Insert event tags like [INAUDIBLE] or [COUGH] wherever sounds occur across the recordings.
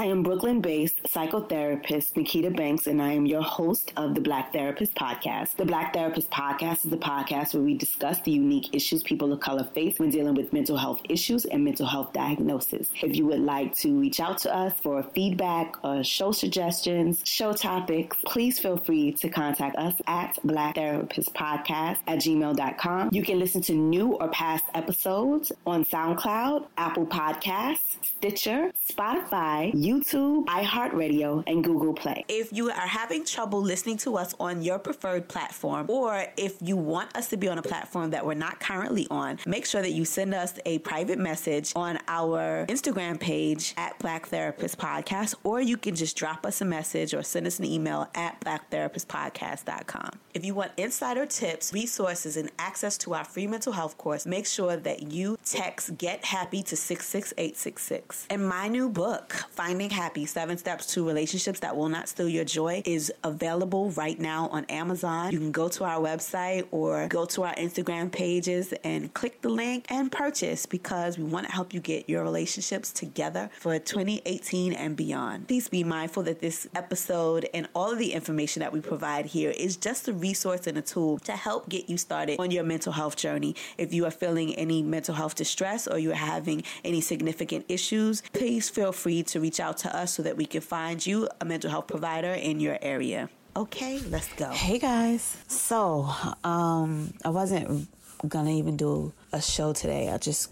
I am Brooklyn based psychotherapist Nikita Banks, and I am your host of the Black Therapist Podcast. The Black Therapist Podcast is the podcast where we discuss the unique issues people of color face when dealing with mental health issues and mental health diagnosis. If you would like to reach out to us for feedback or show suggestions, show topics, please feel free to contact us at Black Therapist Podcast at gmail.com. You can listen to new or past episodes on SoundCloud, Apple Podcasts, Stitcher, Spotify, YouTube, iHeartRadio, and Google Play. If you are having trouble listening to us on your preferred platform, or if you want us to be on a platform that we're not currently on, make sure that you send us a private message on our Instagram page at Black Therapist Podcast, or you can just drop us a message or send us an email at blacktherapistpodcast.com. If you want insider tips, resources, and access to our free mental health course, make sure that you text Get Happy to 66866. And my new book, Finding Happy Seven Steps to Relationships That Will Not Steal Your Joy, is available right now on Amazon. You can go to our website or go to our Instagram pages and click the link and purchase because we want to help you get your relationships together for 2018 and beyond. Please be mindful that this episode and all of the information that we provide here is just a resource and a tool to help get you started on your mental health journey. If you are feeling any mental health distress or you are having any significant issues, please feel free to reach out to us so that we can find you a mental health provider in your area. Okay, let's go. Hey guys. So, um, I wasn't gonna even do a show today. I just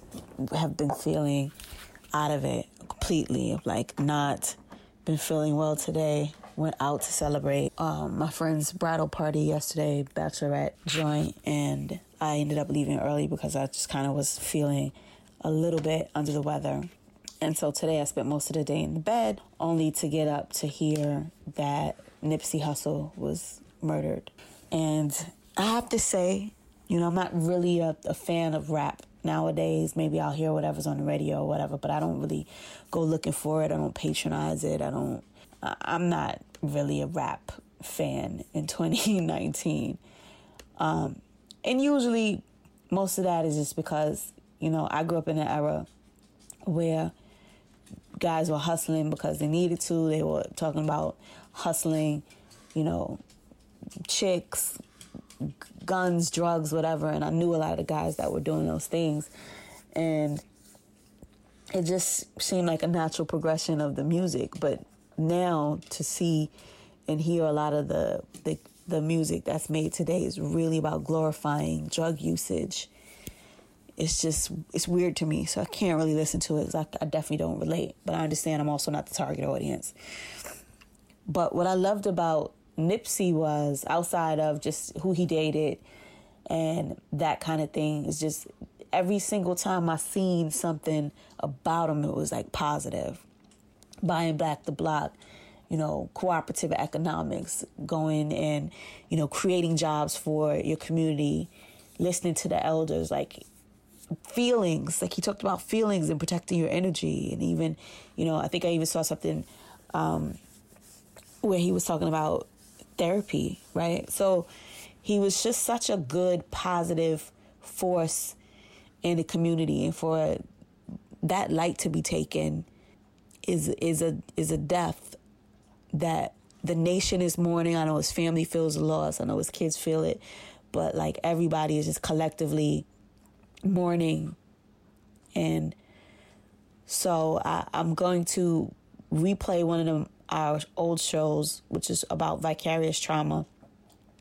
have been feeling out of it completely. Like not been feeling well today. Went out to celebrate um, my friend's bridal party yesterday, bachelorette joint, and I ended up leaving early because I just kind of was feeling a little bit under the weather. And so today I spent most of the day in the bed, only to get up to hear that Nipsey Hussle was murdered. And I have to say, you know, I'm not really a, a fan of rap nowadays. Maybe I'll hear whatever's on the radio or whatever, but I don't really go looking for it. I don't patronize it. I don't, I'm not really a rap fan in [LAUGHS] 2019. Um, and usually most of that is just because, you know, I grew up in an era where guys were hustling because they needed to. They were talking about hustling, you know, chicks, guns, drugs, whatever. And I knew a lot of the guys that were doing those things. And it just seemed like a natural progression of the music. But now to see and hear a lot of the, the, the music that's made today is really about glorifying drug usage it's just it's weird to me so i can't really listen to it I, I definitely don't relate but i understand i'm also not the target audience. But what i loved about nipsey was outside of just who he dated and that kind of thing is just every single time i seen something about him it was like positive. Buying back the block you know, cooperative economics, going and, you know, creating jobs for your community, listening to the elders, like feelings like he talked about feelings and protecting your energy. And even you know i think i even saw something um, where he was talking about therapy right? So he was just such a good positive force in the community. And for that light to be taken is is a is a death that the nation is mourning. I know his family feels the loss i know his kids feel it. But like everybody is just collectively mourning. And so I, am going to replay one of them, our old shows, which is about vicarious trauma.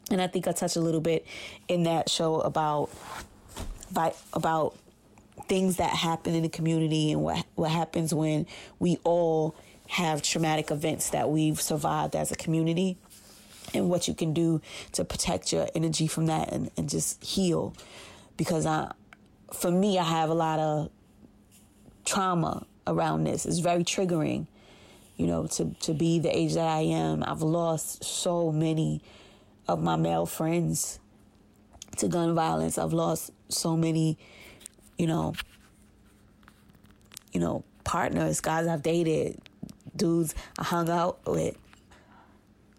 And I think I touched a little bit in that show about about things that happen in the community and what what happens when we all have traumatic events that we've survived as a community and what you can do to protect your energy from that and, and just heal because I for me, I have a lot of trauma around this. It's very triggering, you know, to, to be the age that I am. I've lost so many of my male friends to gun violence. I've lost so many, you know, you know, partners, guys I've dated, dudes I hung out with,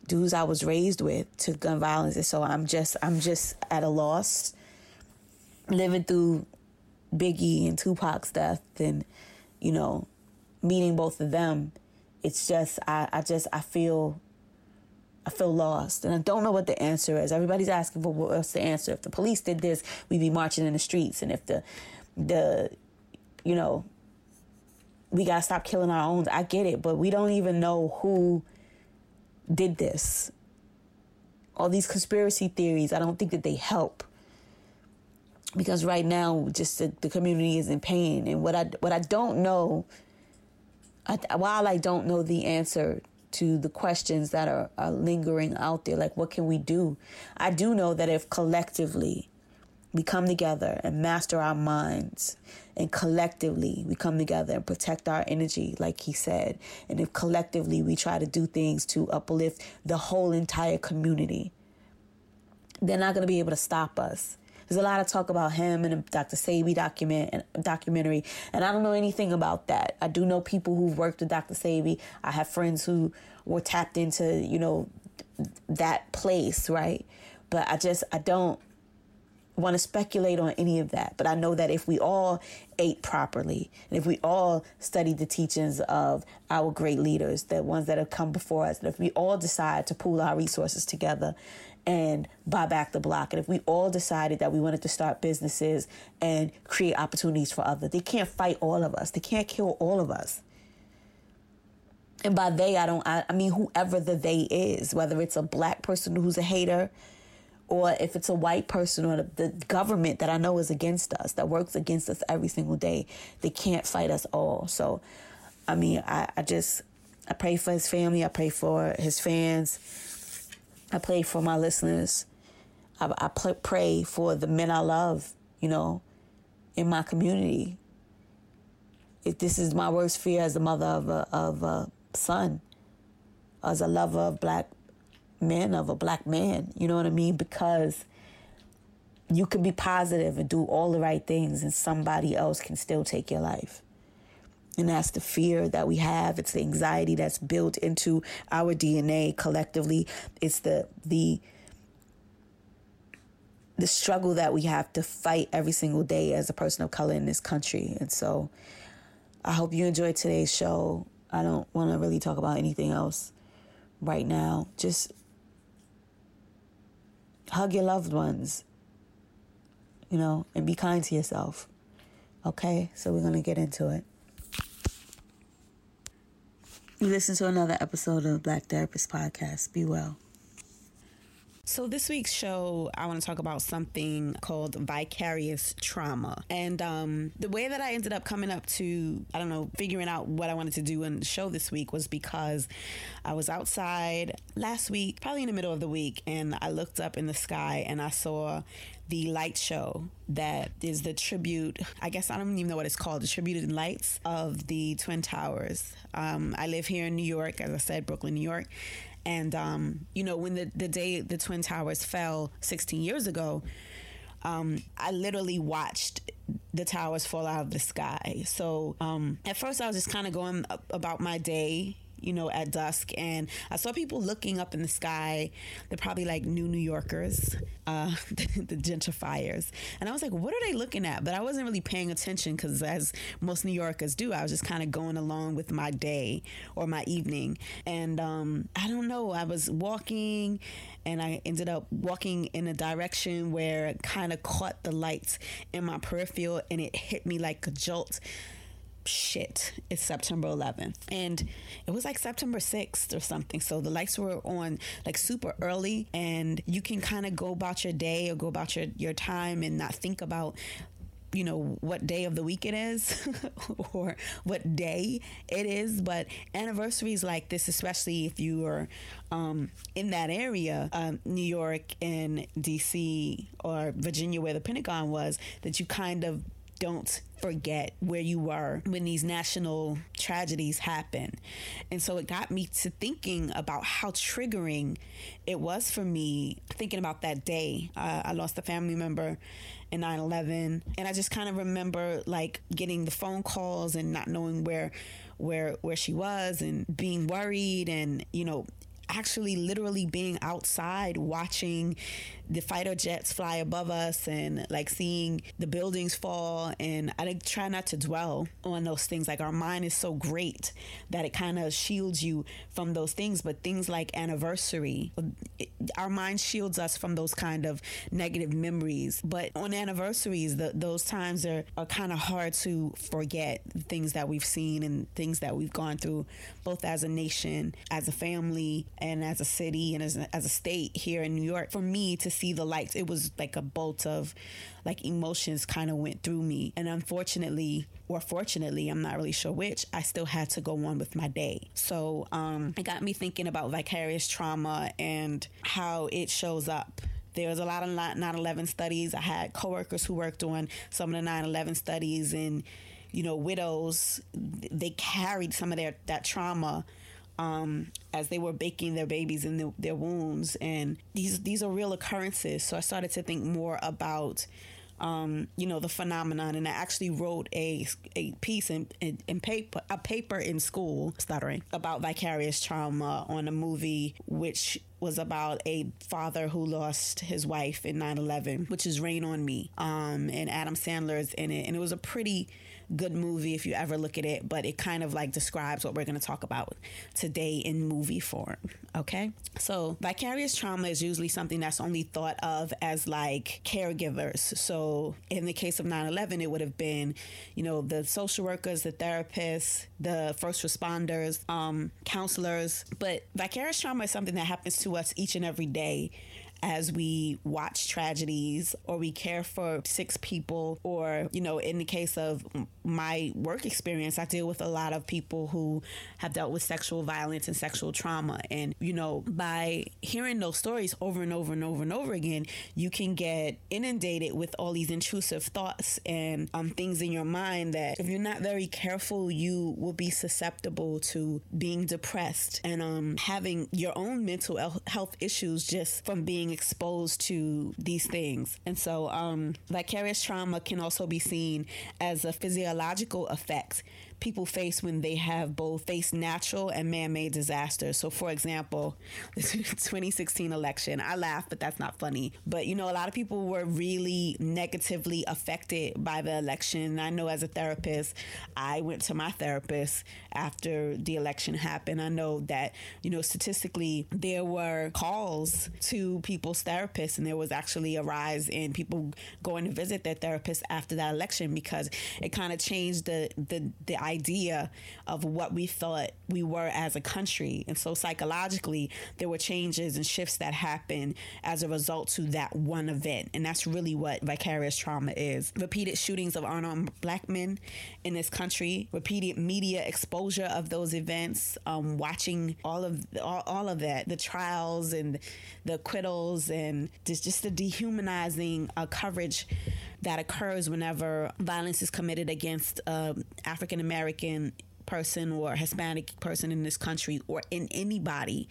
dudes I was raised with to gun violence. And so I'm just I'm just at a loss living through Biggie and Tupac's death and, you know, meeting both of them it's just I, I just I feel I feel lost and I don't know what the answer is. Everybody's asking for what's the answer. If the police did this, we'd be marching in the streets. And if the the you know we gotta stop killing our own. I get it, but we don't even know who did this. All these conspiracy theories, I don't think that they help. Because right now, just the, the community is in pain, and what I what I don't know, I, while I don't know the answer to the questions that are, are lingering out there. Like, what can we do? I do know that if collectively we come together and master our minds, and collectively we come together and protect our energy, like he said, and if collectively we try to do things to uplift the whole entire community, they're not going to be able to stop us. There's a lot of talk about him and Dr. Sebi document documentary, and I don't know anything about that. I do know people who've worked with Dr. Sebi. I have friends who were tapped into, you know, that place, right? But I just I don't want to speculate on any of that. But I know that if we all ate properly, and if we all studied the teachings of our great leaders, the ones that have come before us, and if we all decide to pool our resources together and buy back the block. And if we all decided that we wanted to start businesses and create opportunities for others, they can't fight all of us. They can't kill all of us. And by they, I don't, I, I mean whoever the they is, whether it's a black person who's a hater, or if it's a white person or the government that I know is against us, that works against us every single day, they can't fight us all. So, I mean, I, I just, I pray for his family. I pray for his fans. I pray for my listeners. I, I pray for the men I love, you know, in my community. If this is my worst fear as a mother of a, of a son, as a lover of black men, of a black man, you know what I mean? Because you can be positive and do all the right things, and somebody else can still take your life. And that's the fear that we have. It's the anxiety that's built into our DNA collectively. It's the the the struggle that we have to fight every single day as a person of color in this country. And so I hope you enjoyed today's show. I don't want to really talk about anything else right now. Just hug your loved ones, you know, and be kind to yourself. Okay? So we're going to get into it. You listen to another episode of Black Therapist Podcast. Be well. So, this week's show, I want to talk about something called vicarious trauma. And um, the way that I ended up coming up to, I don't know, figuring out what I wanted to do in the show this week was because I was outside last week, probably in the middle of the week, and I looked up in the sky and I saw the light show that is the tribute. I guess I don't even know what it's called. The tribute in lights of the Twin Towers. Um, I live here in New York, as I said, Brooklyn, New York. And, um, you know, when the, the day the Twin Towers fell 16 years ago, um, I literally watched the towers fall out of the sky. So um, at first, I was just kind of going about my day you know, at dusk. And I saw people looking up in the sky. They're probably like new New Yorkers, uh, [LAUGHS] the gentrifiers. And I was like, what are they looking at? But I wasn't really paying attention because, as most New Yorkers do, I was just kind of going along with my day or my evening. And um, I don't know, I was walking and I ended up walking in a direction where it kind of caught the lights in my peripheral and it hit me like a jolt shit, it's September 11th. And it was like September 6th or something. So the lights were on like super early and you can kind of go about your day or go about your, your time and not think about you know what day of the week it is [LAUGHS] or what day it is but anniversaries like this especially if you are um, in that area um, new york and dc or virginia where the pentagon was that you kind of don't forget where you were when these national tragedies happen. And so it got me to thinking about how triggering it was for me thinking about that day. Uh, I lost a family member in 9 11. And I just kind of remember like getting the phone calls and not knowing where. Where where she was and being worried and you know actually literally being outside watching the fighter jets fly above us and like seeing the buildings fall. And I like, try not to dwell on those things. Like our mind is so great that it kind of shields you from those things. But things like anniversary it, our mind shields us from those kind of negative memories. But on anniversaries the, those times are, are kind of hard to forget things that we've seen and things that we've gone through both as a nation as a family and as a city and as as a state here in New York for me to see the lights. It was like a bolt of like emotions kind of went through me. And unfortunately, or fortunately, I'm not really sure which, I still had to go on with my day. So um, it got me thinking about vicarious trauma and how it shows up there was a lot of 9-11 studies i had coworkers who worked on some of the 9-11 studies and you know widows they carried some of their that trauma um, as they were baking their babies in the, their wombs, and these these are real occurrences. So I started to think more about. Um, you know the phenomenon, and I actually wrote a a piece in, in, in, paper a paper in school, stuttering about vicarious trauma on a movie which was about a father who lost his wife in 9-11 which is rain on me um, and adam sandler is in it and it was a pretty good movie if you ever look at it, but it kind of like describes what we're going to talk about today in movie form. Okay. So, vicarious trauma is usually something that's only thought of as like caregivers. So, in the case of 9 11, it would have been, you know, the social workers, the therapists, the first responders, um, counselors. But vicarious trauma is something that happens to us each and every day as we watch tragedies or we care for six people or you know in the case of my work experience i deal with a lot of people who have dealt with sexual violence and sexual trauma. And you know by hearing those stories over and over and over and over again you can get inundated with all these intrusive thoughts and um, things in your mind that if you're not very careful you will be susceptible to being depressed and um, having your own mental health issues just from being being exposed to these things. And so, um, vicarious trauma can also be seen as a physiological effect people face when they have both faced natural and man-made disasters. So, for example, [LAUGHS] the 2016 election, I laugh, but that's not funny. But you know, a lot of people were really negatively affected by the election. I know as a therapist, I went to my therapist after the election happened. I know that you know statistically there were calls to people's therapists, and there was actually a rise in people going to visit their therapist after that election because it kind of changed the the the idea of what we thought we were as a country. And so psychologically, there were changes and shifts that happened as a result to that one event. And that's really what vicarious trauma is. Repeated shootings of unarmed black men in this country, repeated media exposure of those events, um, watching all of all, all of that, the trials and the acquittals and just, just the dehumanizing uh, coverage that occurs whenever violence is committed against uh, African American person or Hispanic person in this country or in anybody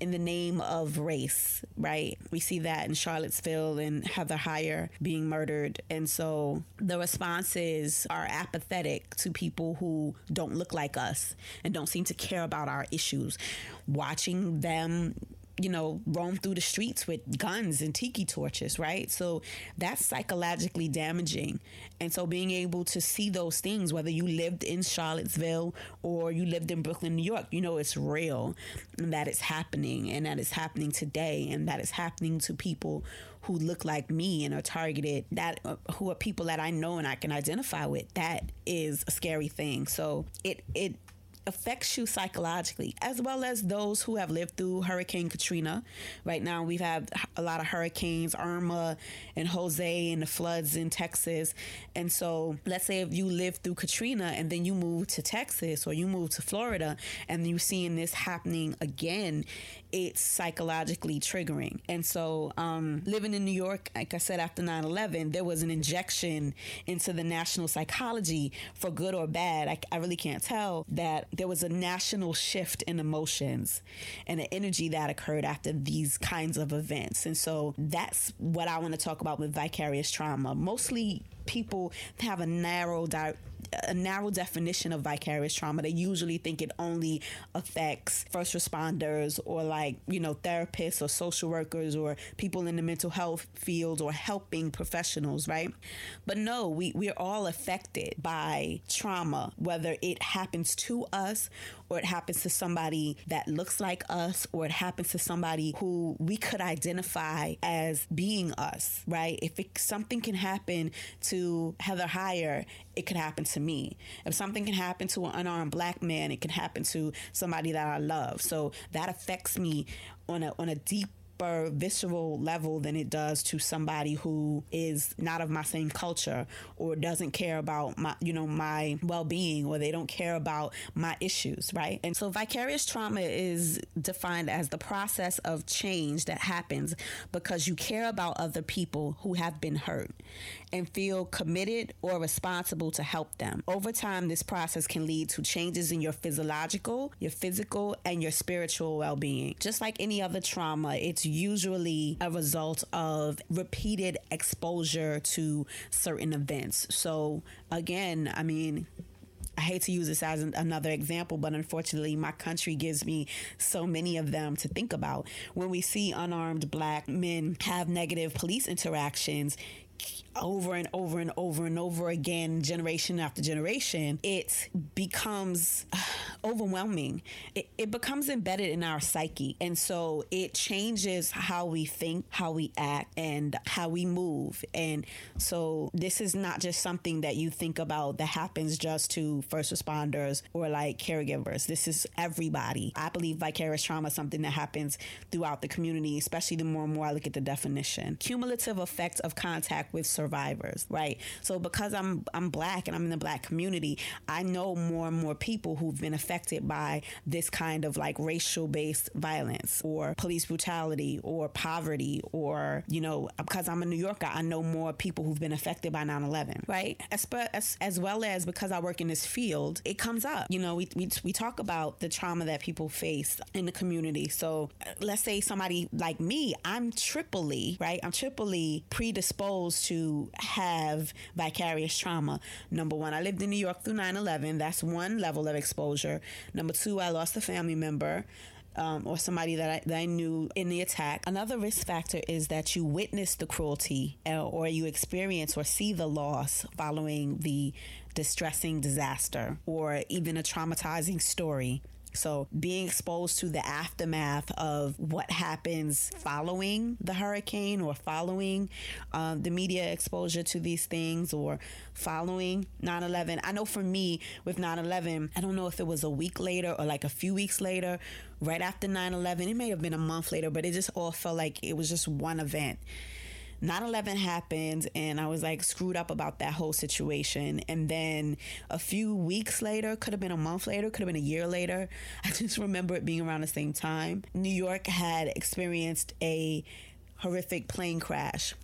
in the name of race, right? We see that in Charlottesville and Heather Heyer being murdered. And so the responses are apathetic to people who don't look like us and don't seem to care about our issues. Watching them you know, roam through the streets with guns and tiki torches, right? So that's psychologically damaging. And so being able to see those things, whether you lived in Charlottesville or you lived in Brooklyn, New York, you know it's real and that it's happening and that it's happening today and that it's happening to people who look like me and are targeted that uh, who are people that I know and I can identify with that is a scary thing so it it affects you psychologically, as well as those who have lived through Hurricane Katrina. Right now, we've had a lot of hurricanes, Irma and Jose, and the floods in Texas. And so, let's say if you lived through Katrina and then you move to Texas or you move to Florida and you're seeing this happening again, it's psychologically triggering. And so, um, living in New York, like I said, after 9 11, there was an injection into the national psychology for good or bad. I, I really can't tell that there was a national shift in emotions and the energy that occurred after these kinds of events. And so that's what I want to talk about with vicarious trauma. Mostly people have a narrow di- a narrow definition of vicarious trauma. They usually think it only affects first responders or like, you know, therapists or social workers or people in the mental health field or helping professionals, right? But no, we, we're all affected by trauma, whether it happens to us or it happens to somebody that looks like us or it happens to somebody who we could identify as being us, right? If it, something can happen to Heather Heyer, it could happen to me. If something can happen to an unarmed black man, it can happen to somebody that I love. So that affects me on a on a deep deeper visceral level than it does to somebody who is not of my same culture or doesn't care about my you know my well-being or they don't care about my issues right? And so vicarious trauma is defined as the process of change that happens because you care about other people who have been hurt and feel committed or responsible to help them. Over time this process can lead to changes in your physiological your physical and your spiritual well-being. Just like any other trauma it's usually a result of repeated exposure to certain events. So, again, I mean, I hate to use this as an, another example, but unfortunately, my country gives me so many of them to think about. When we see unarmed black men have negative police interactions, over and over and over and over again, generation after generation, it becomes overwhelming. It, it, becomes embedded in our psyche. And so it changes how we think, how we act, and how we move. And so this is not just something that you think about that happens just to first responders or like caregivers. This is everybody. I believe vicarious trauma is something that happens throughout the community, especially the more and more I look at the definition. Cumulative effects of contact with survivors, right? So because I'm I'm black and I'm in the black community, I know more and more people who've been affected by this kind of like racial based violence or police brutality or poverty or you know because I'm a New Yorker, I know more people who've been affected by 9/11, right? As, as, as well as because I work in this field, it comes up. You know, we, we we talk about the trauma that people face in the community. So uh, let's say somebody like me, I'm triply, right? I'm triply predisposed to have vicarious trauma. Number one, I lived in New York through 9 11. That's one level of exposure. Number two, I lost a family member. Um, or somebody that I, that I knew in the attack. Another risk factor is that you witness the cruelty uh, or you experience or see the loss following the distressing disaster or even a traumatizing story. So being exposed to the aftermath of what happens following the hurricane or following um, the media exposure to these things or following 9-11 i know for me with 9-11 i don't know if it was a week later or like a few weeks later right after 9-11 it may have been a month later but it just all felt like it was just one event 9-11 happened and i was like screwed up about that whole situation. And then a few weeks later could have been a month later could have been a year later [LAUGHS] i just remember it being around the same time new york had experienced a horrific plane crash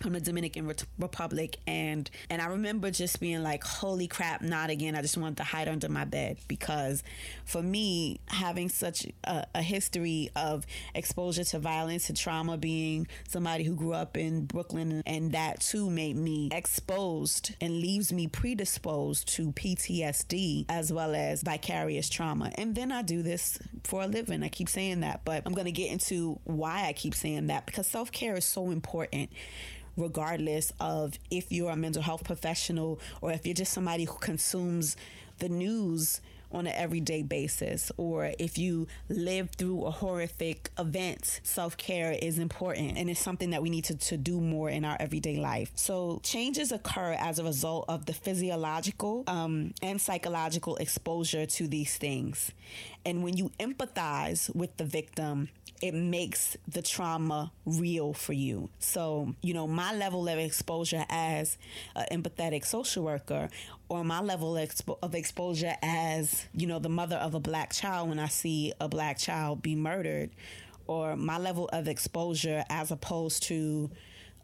from the Dominican Re- Republic, and and I remember just being like, "Holy crap, not again!" I just wanted to hide under my bed because, for me, having such a, a history of exposure to violence and trauma, being somebody who grew up in Brooklyn, and that too made me exposed and leaves me predisposed to PTSD as well as vicarious trauma. And then I do this for a living. I keep saying that, but I'm going to get into why I keep saying that because self care is so important regardless of if you're a mental health professional or if you're just somebody who consumes the news on an everyday basis or if you live through a horrific event self-care is important and it's something that we need to, to do more in our everyday life. So changes occur as a result of the physiological um, and psychological exposure to these things. And when you empathize with the victim it makes the trauma real for you. So, you know, my level of exposure as an empathetic social worker or my level of, expo- of exposure as, you know, the mother of a black child when I see a black child be murdered or my level of exposure as opposed to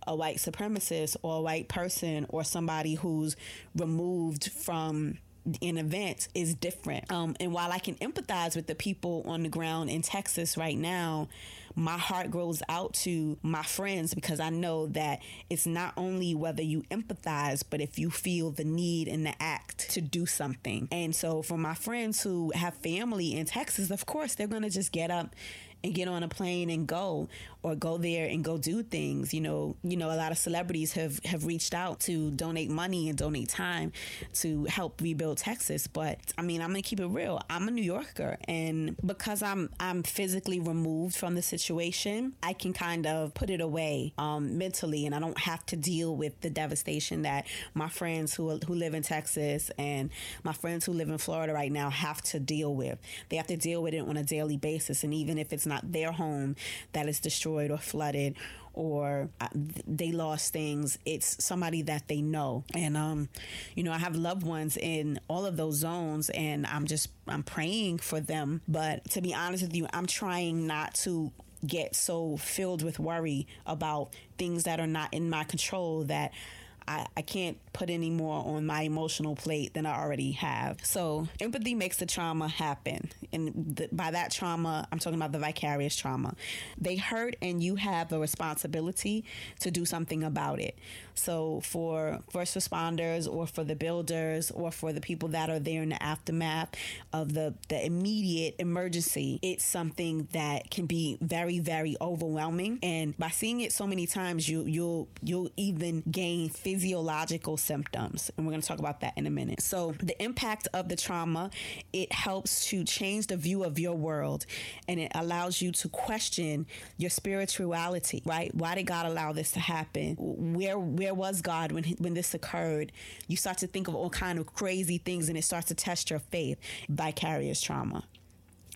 a white supremacist or a white person or somebody who's removed from an event is different. Um, and while I can empathize with the people on the ground in Texas right now, my heart goes out to my friends because I know that it's not only whether you empathize, but if you feel the need and the act to do something. And so for my friends who have family in Texas, of course, they're going to just get up and get on a plane and go or go there and go do things. You know, you know, a lot of celebrities have have reached out to donate money and donate time to help rebuild Texas. But I mean, I'm gonna keep it real. I'm a New Yorker, and because I'm I'm physically removed from the situation, I can kind of put it away um, mentally, and I don't have to deal with the devastation that my friends who who live in Texas and my friends who live in Florida right now have to deal with. They have to deal with it on a daily basis, and even if it's not their home that is destroyed or flooded or uh, they lost things. It's somebody that they know. And um you know i have loved ones in all of those zones and i'm just i'm praying for them. But to be honest with you i'm trying not to get so filled with worry about things that are not in my control that I, I can't put any more on my emotional plate than I already have. So empathy makes the trauma happen. And by that trauma, I'm talking about the vicarious trauma. They hurt and you have a responsibility to do something about it. So for first responders or for the builders or for the people that are there in the aftermath of the, the immediate emergency, it's something that can be very, very overwhelming. And by seeing it so many times, you you'll you'll even gain physiological symptoms. And we're going to talk about that in a minute. So, the impact of the trauma, it helps to change the view of your world and it allows you to question your spirituality, right? Why did God allow this to happen? Where where was God when when this occurred? You start to think of all kind of crazy things and it starts to test your faith. Vicarious trauma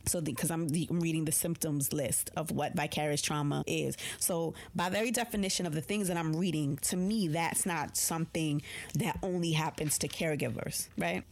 so because I'm, I'm, reading the symptoms list of what vicarious trauma is. So by very definition of the things that i'm reading to me that's not something that only happens to caregivers right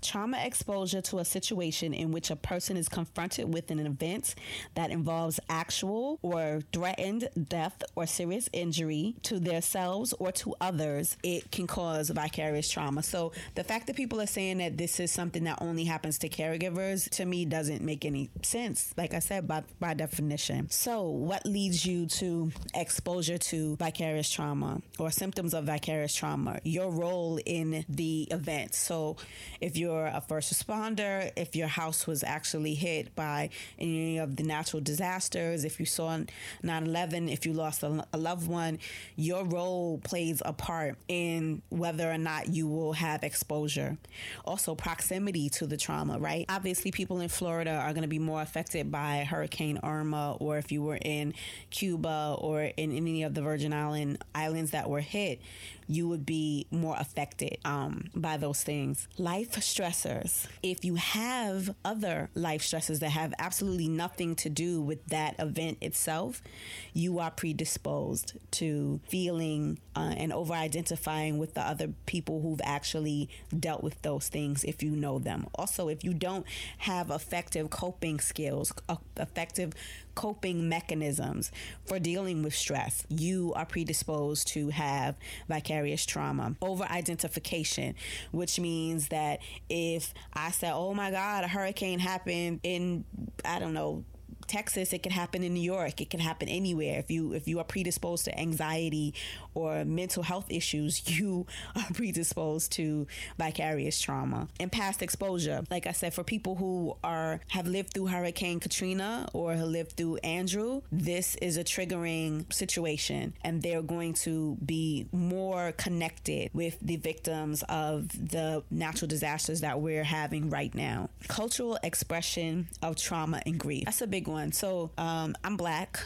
trauma exposure to a situation in which a person is confronted with an event that involves actual or threatened death or serious injury to themselves or to others it can cause vicarious trauma so the fact that people are saying that this is something that only happens to caregivers to me doesn't make any sense, like I said, by, by definition. So, what leads you to exposure to vicarious trauma or symptoms of vicarious trauma? Your role in the event. So, if you're a first responder, if your house was actually hit by any of the natural disasters, if you saw 9 11, if you lost a, a loved one, your role plays a part in whether or not you will have exposure. Also, proximity to the trauma, right? Obviously, people in Florida are going to be more affected by Hurricane Irma, or if you were in Cuba or in any of the Virgin Island islands that were hit, you would be more affected um, by those things. Life stressors. If you have other life stressors that have absolutely nothing to do with that event itself, you are predisposed to feeling uh, and over identifying with the other people who've actually dealt with those things if you know them. Also, if you don't have effective coping skills, uh, effective coping mechanisms for dealing with stress, you are predisposed to have vicarious trauma. Over identification, which means that if I say, oh my God, a hurricane happened in, I don't know, Texas, it can happen in New York. It can happen anywhere. If you if you are predisposed to anxiety or mental health issues, [LAUGHS] you are predisposed to vicarious trauma and past exposure. Like I said, for people who are have lived through Hurricane Katrina or have lived through Andrew, this is a triggering situation, and they're going to be more connected with the victims of the natural disasters that we're having right now. Cultural expression of trauma and grief. That's a big one So um, I'm black,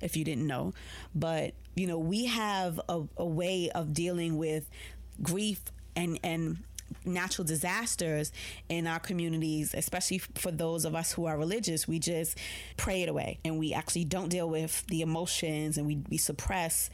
if you didn't know, but you know we have a, a way of dealing with grief and and natural disasters in our communities, especially for those of us who are religious, we just pray it away and we actually don't deal with the emotions and we, we suppress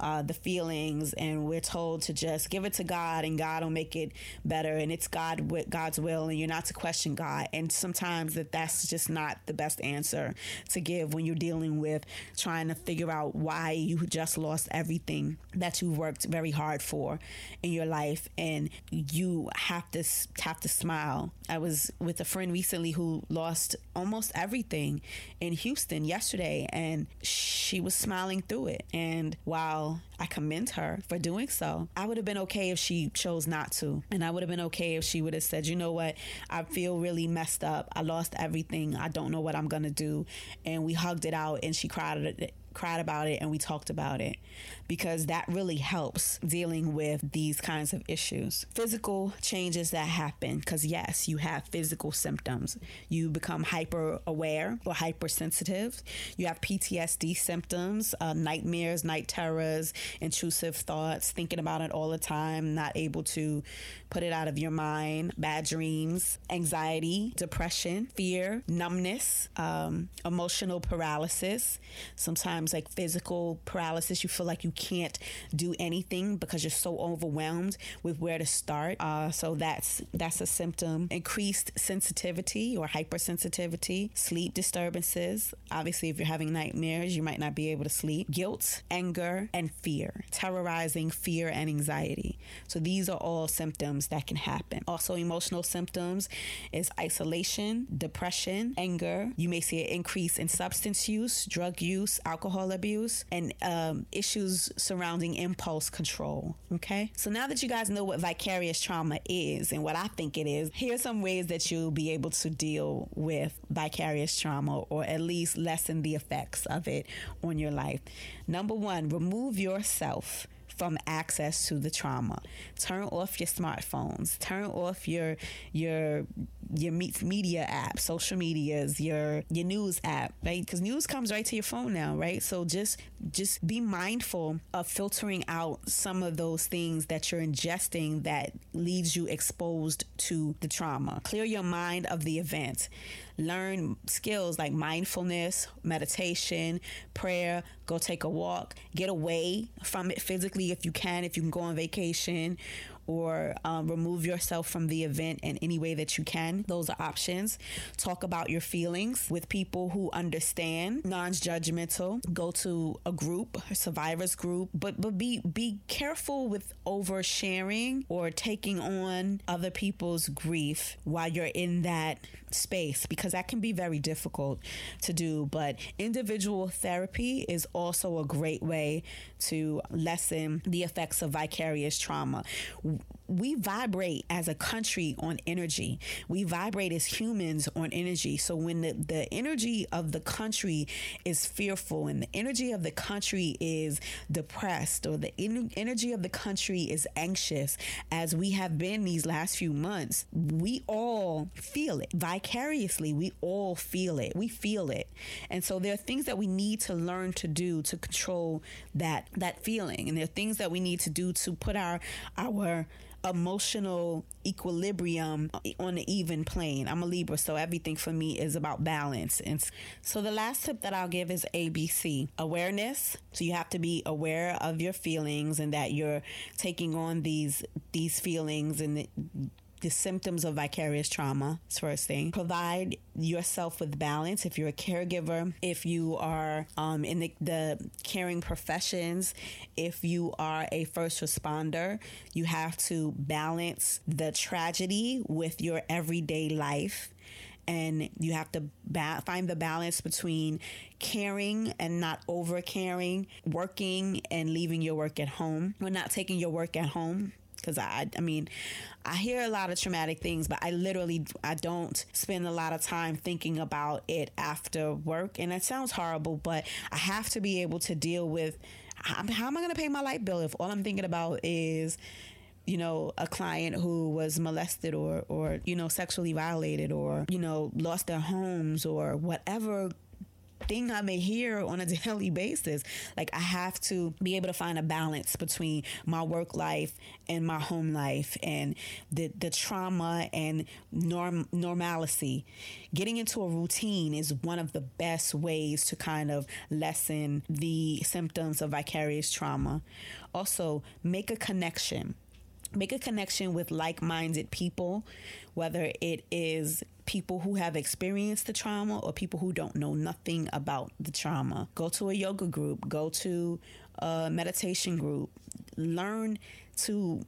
uh, the feelings, and we're told to just give it to God, and God will make it better, and it's God with God's will, and you're not to question God. And sometimes that that's just not the best answer to give when you're dealing with trying to figure out why you just lost everything that you worked very hard for in your life, and you have to have to smile. I was with a friend recently who lost almost everything in Houston yesterday, and she was smiling through it. And while I commend her for doing so, I would have been okay if she chose not to. And I would have been okay if she would have said, you know what, I feel really messed up. I lost everything. I don't know what I'm going to do. And we hugged it out and she cried cried about it and we talked about it because that really helps dealing with these kinds of issues. Physical changes that happen, because yes, you have physical symptoms. You become hyper aware or hypersensitive. You have PTSD symptoms, uh, nightmares, night terrors, intrusive thoughts, thinking about it all the time, not able to put it out of your mind, bad dreams, anxiety, depression, fear, numbness, um, emotional paralysis. Sometimes like physical paralysis. You feel like you can't do anything because you're so overwhelmed with where to start. Uh, so that's that's a symptom. Increased sensitivity or hypersensitivity, sleep disturbances. Obviously, if you're having nightmares, you might not be able to sleep. Guilt, anger, and fear, terrorizing fear and anxiety. So these are all symptoms that can happen. Also, emotional symptoms is isolation, depression, anger. You may see an increase in substance use, drug use, alcohol alcohol abuse and um, issues surrounding impulse control. Okay. So now that you guys know what vicarious trauma is and what I think it is, here are some ways that you'll be able to deal with vicarious trauma or at least lessen the effects of it on your life. Number one, remove yourself from access to the trauma. Turn off your smartphones. Turn off your your your media app, social medias, your your news app, right? Because news comes right to your phone now, right? So just just be mindful of filtering out some of those things that you're ingesting that leaves you exposed to the trauma. Clear your mind of the event. Learn skills like mindfulness, meditation, prayer, go take a walk, get away from it physically if you can, if you can go on vacation or um, remove yourself from the event in any way that you can. Those are options. Talk about your feelings with people who understand, non-judgmental. Go to a group, a survivors group, but but be be careful with oversharing or taking on other people's grief while you're in that space because that can be very difficult to do. But individual therapy is also a great way to lessen the effects of vicarious trauma we vibrate as a country on energy. We vibrate as humans on energy. So when the, the energy of the country is fearful and the energy of the country is depressed or the en- energy of the country is anxious, as we have been these last few months, we all feel it vicariously. We all feel it. We feel it. And so there are things that we need to learn to do to control that that feeling. And there are things that we need to do to put our our emotional equilibrium on the even plane. I'm a Libra, so everything for me is about balance. And so the last tip that I'll give is ABC awareness. So you have to be aware of your feelings and that you're taking on these these feelings and the, symptoms of vicarious trauma first thing. Provide yourself with balance. If you're a caregiver, if you are um, in the, the caring professions, if you are a first responder, you have to balance the tragedy with your everyday life and you have to ba- find the balance between caring and not over caring, working and leaving your work at home, or not taking your work at home because I, I mean, I hear a lot of traumatic things, but I literally I don't spend a lot of time thinking about it after work, and it sounds horrible, but I have to be able to deal with how, how am I going to pay my light bill if all I'm thinking about is you know, a client who was molested or, or, you know, sexually violated or, you know, lost their homes or whatever thing I may hear on a [LAUGHS] daily basis. Like I have to be able to find a balance between my work life and my home life and the the trauma and norm normalcy. Getting into a routine is one of the best ways to kind of lessen the symptoms of vicarious trauma. Also, make a connection make a connection with like-minded people whether it is people who have experienced the trauma or people who don't know nothing about the trauma. Go to a yoga group, go to a meditation group, learn to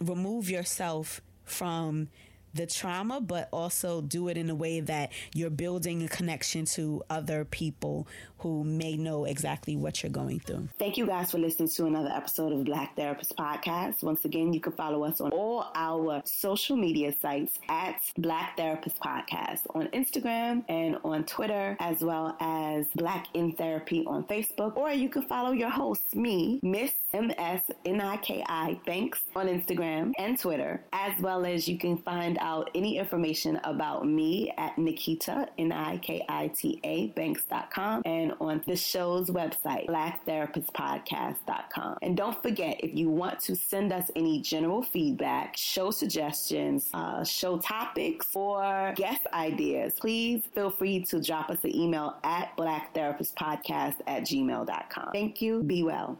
remove yourself from the trauma, but also do it in a way that you're building a connection to other people who may know exactly what you're going through. Thank you guys for listening to another episode of Black Therapist Podcast. Once again, you can follow us on all our social media sites at Black Therapist Podcast on Instagram and on Twitter, as well as Black in Therapy on Facebook. Or you can follow your host, me, Miss M-S-N-I-K-I Banks on Instagram and Twitter, as well as you can find out any information about me at Nikita, N-I-K-I-T-A, Banks.com and on the show's website, blacktherapistpodcast.com. And don't forget, if you want to send us any general feedback, show suggestions, uh, show topics, or guest ideas, please feel free to drop us an email at blacktherapistpodcast at gmail.com. Thank you. Be well.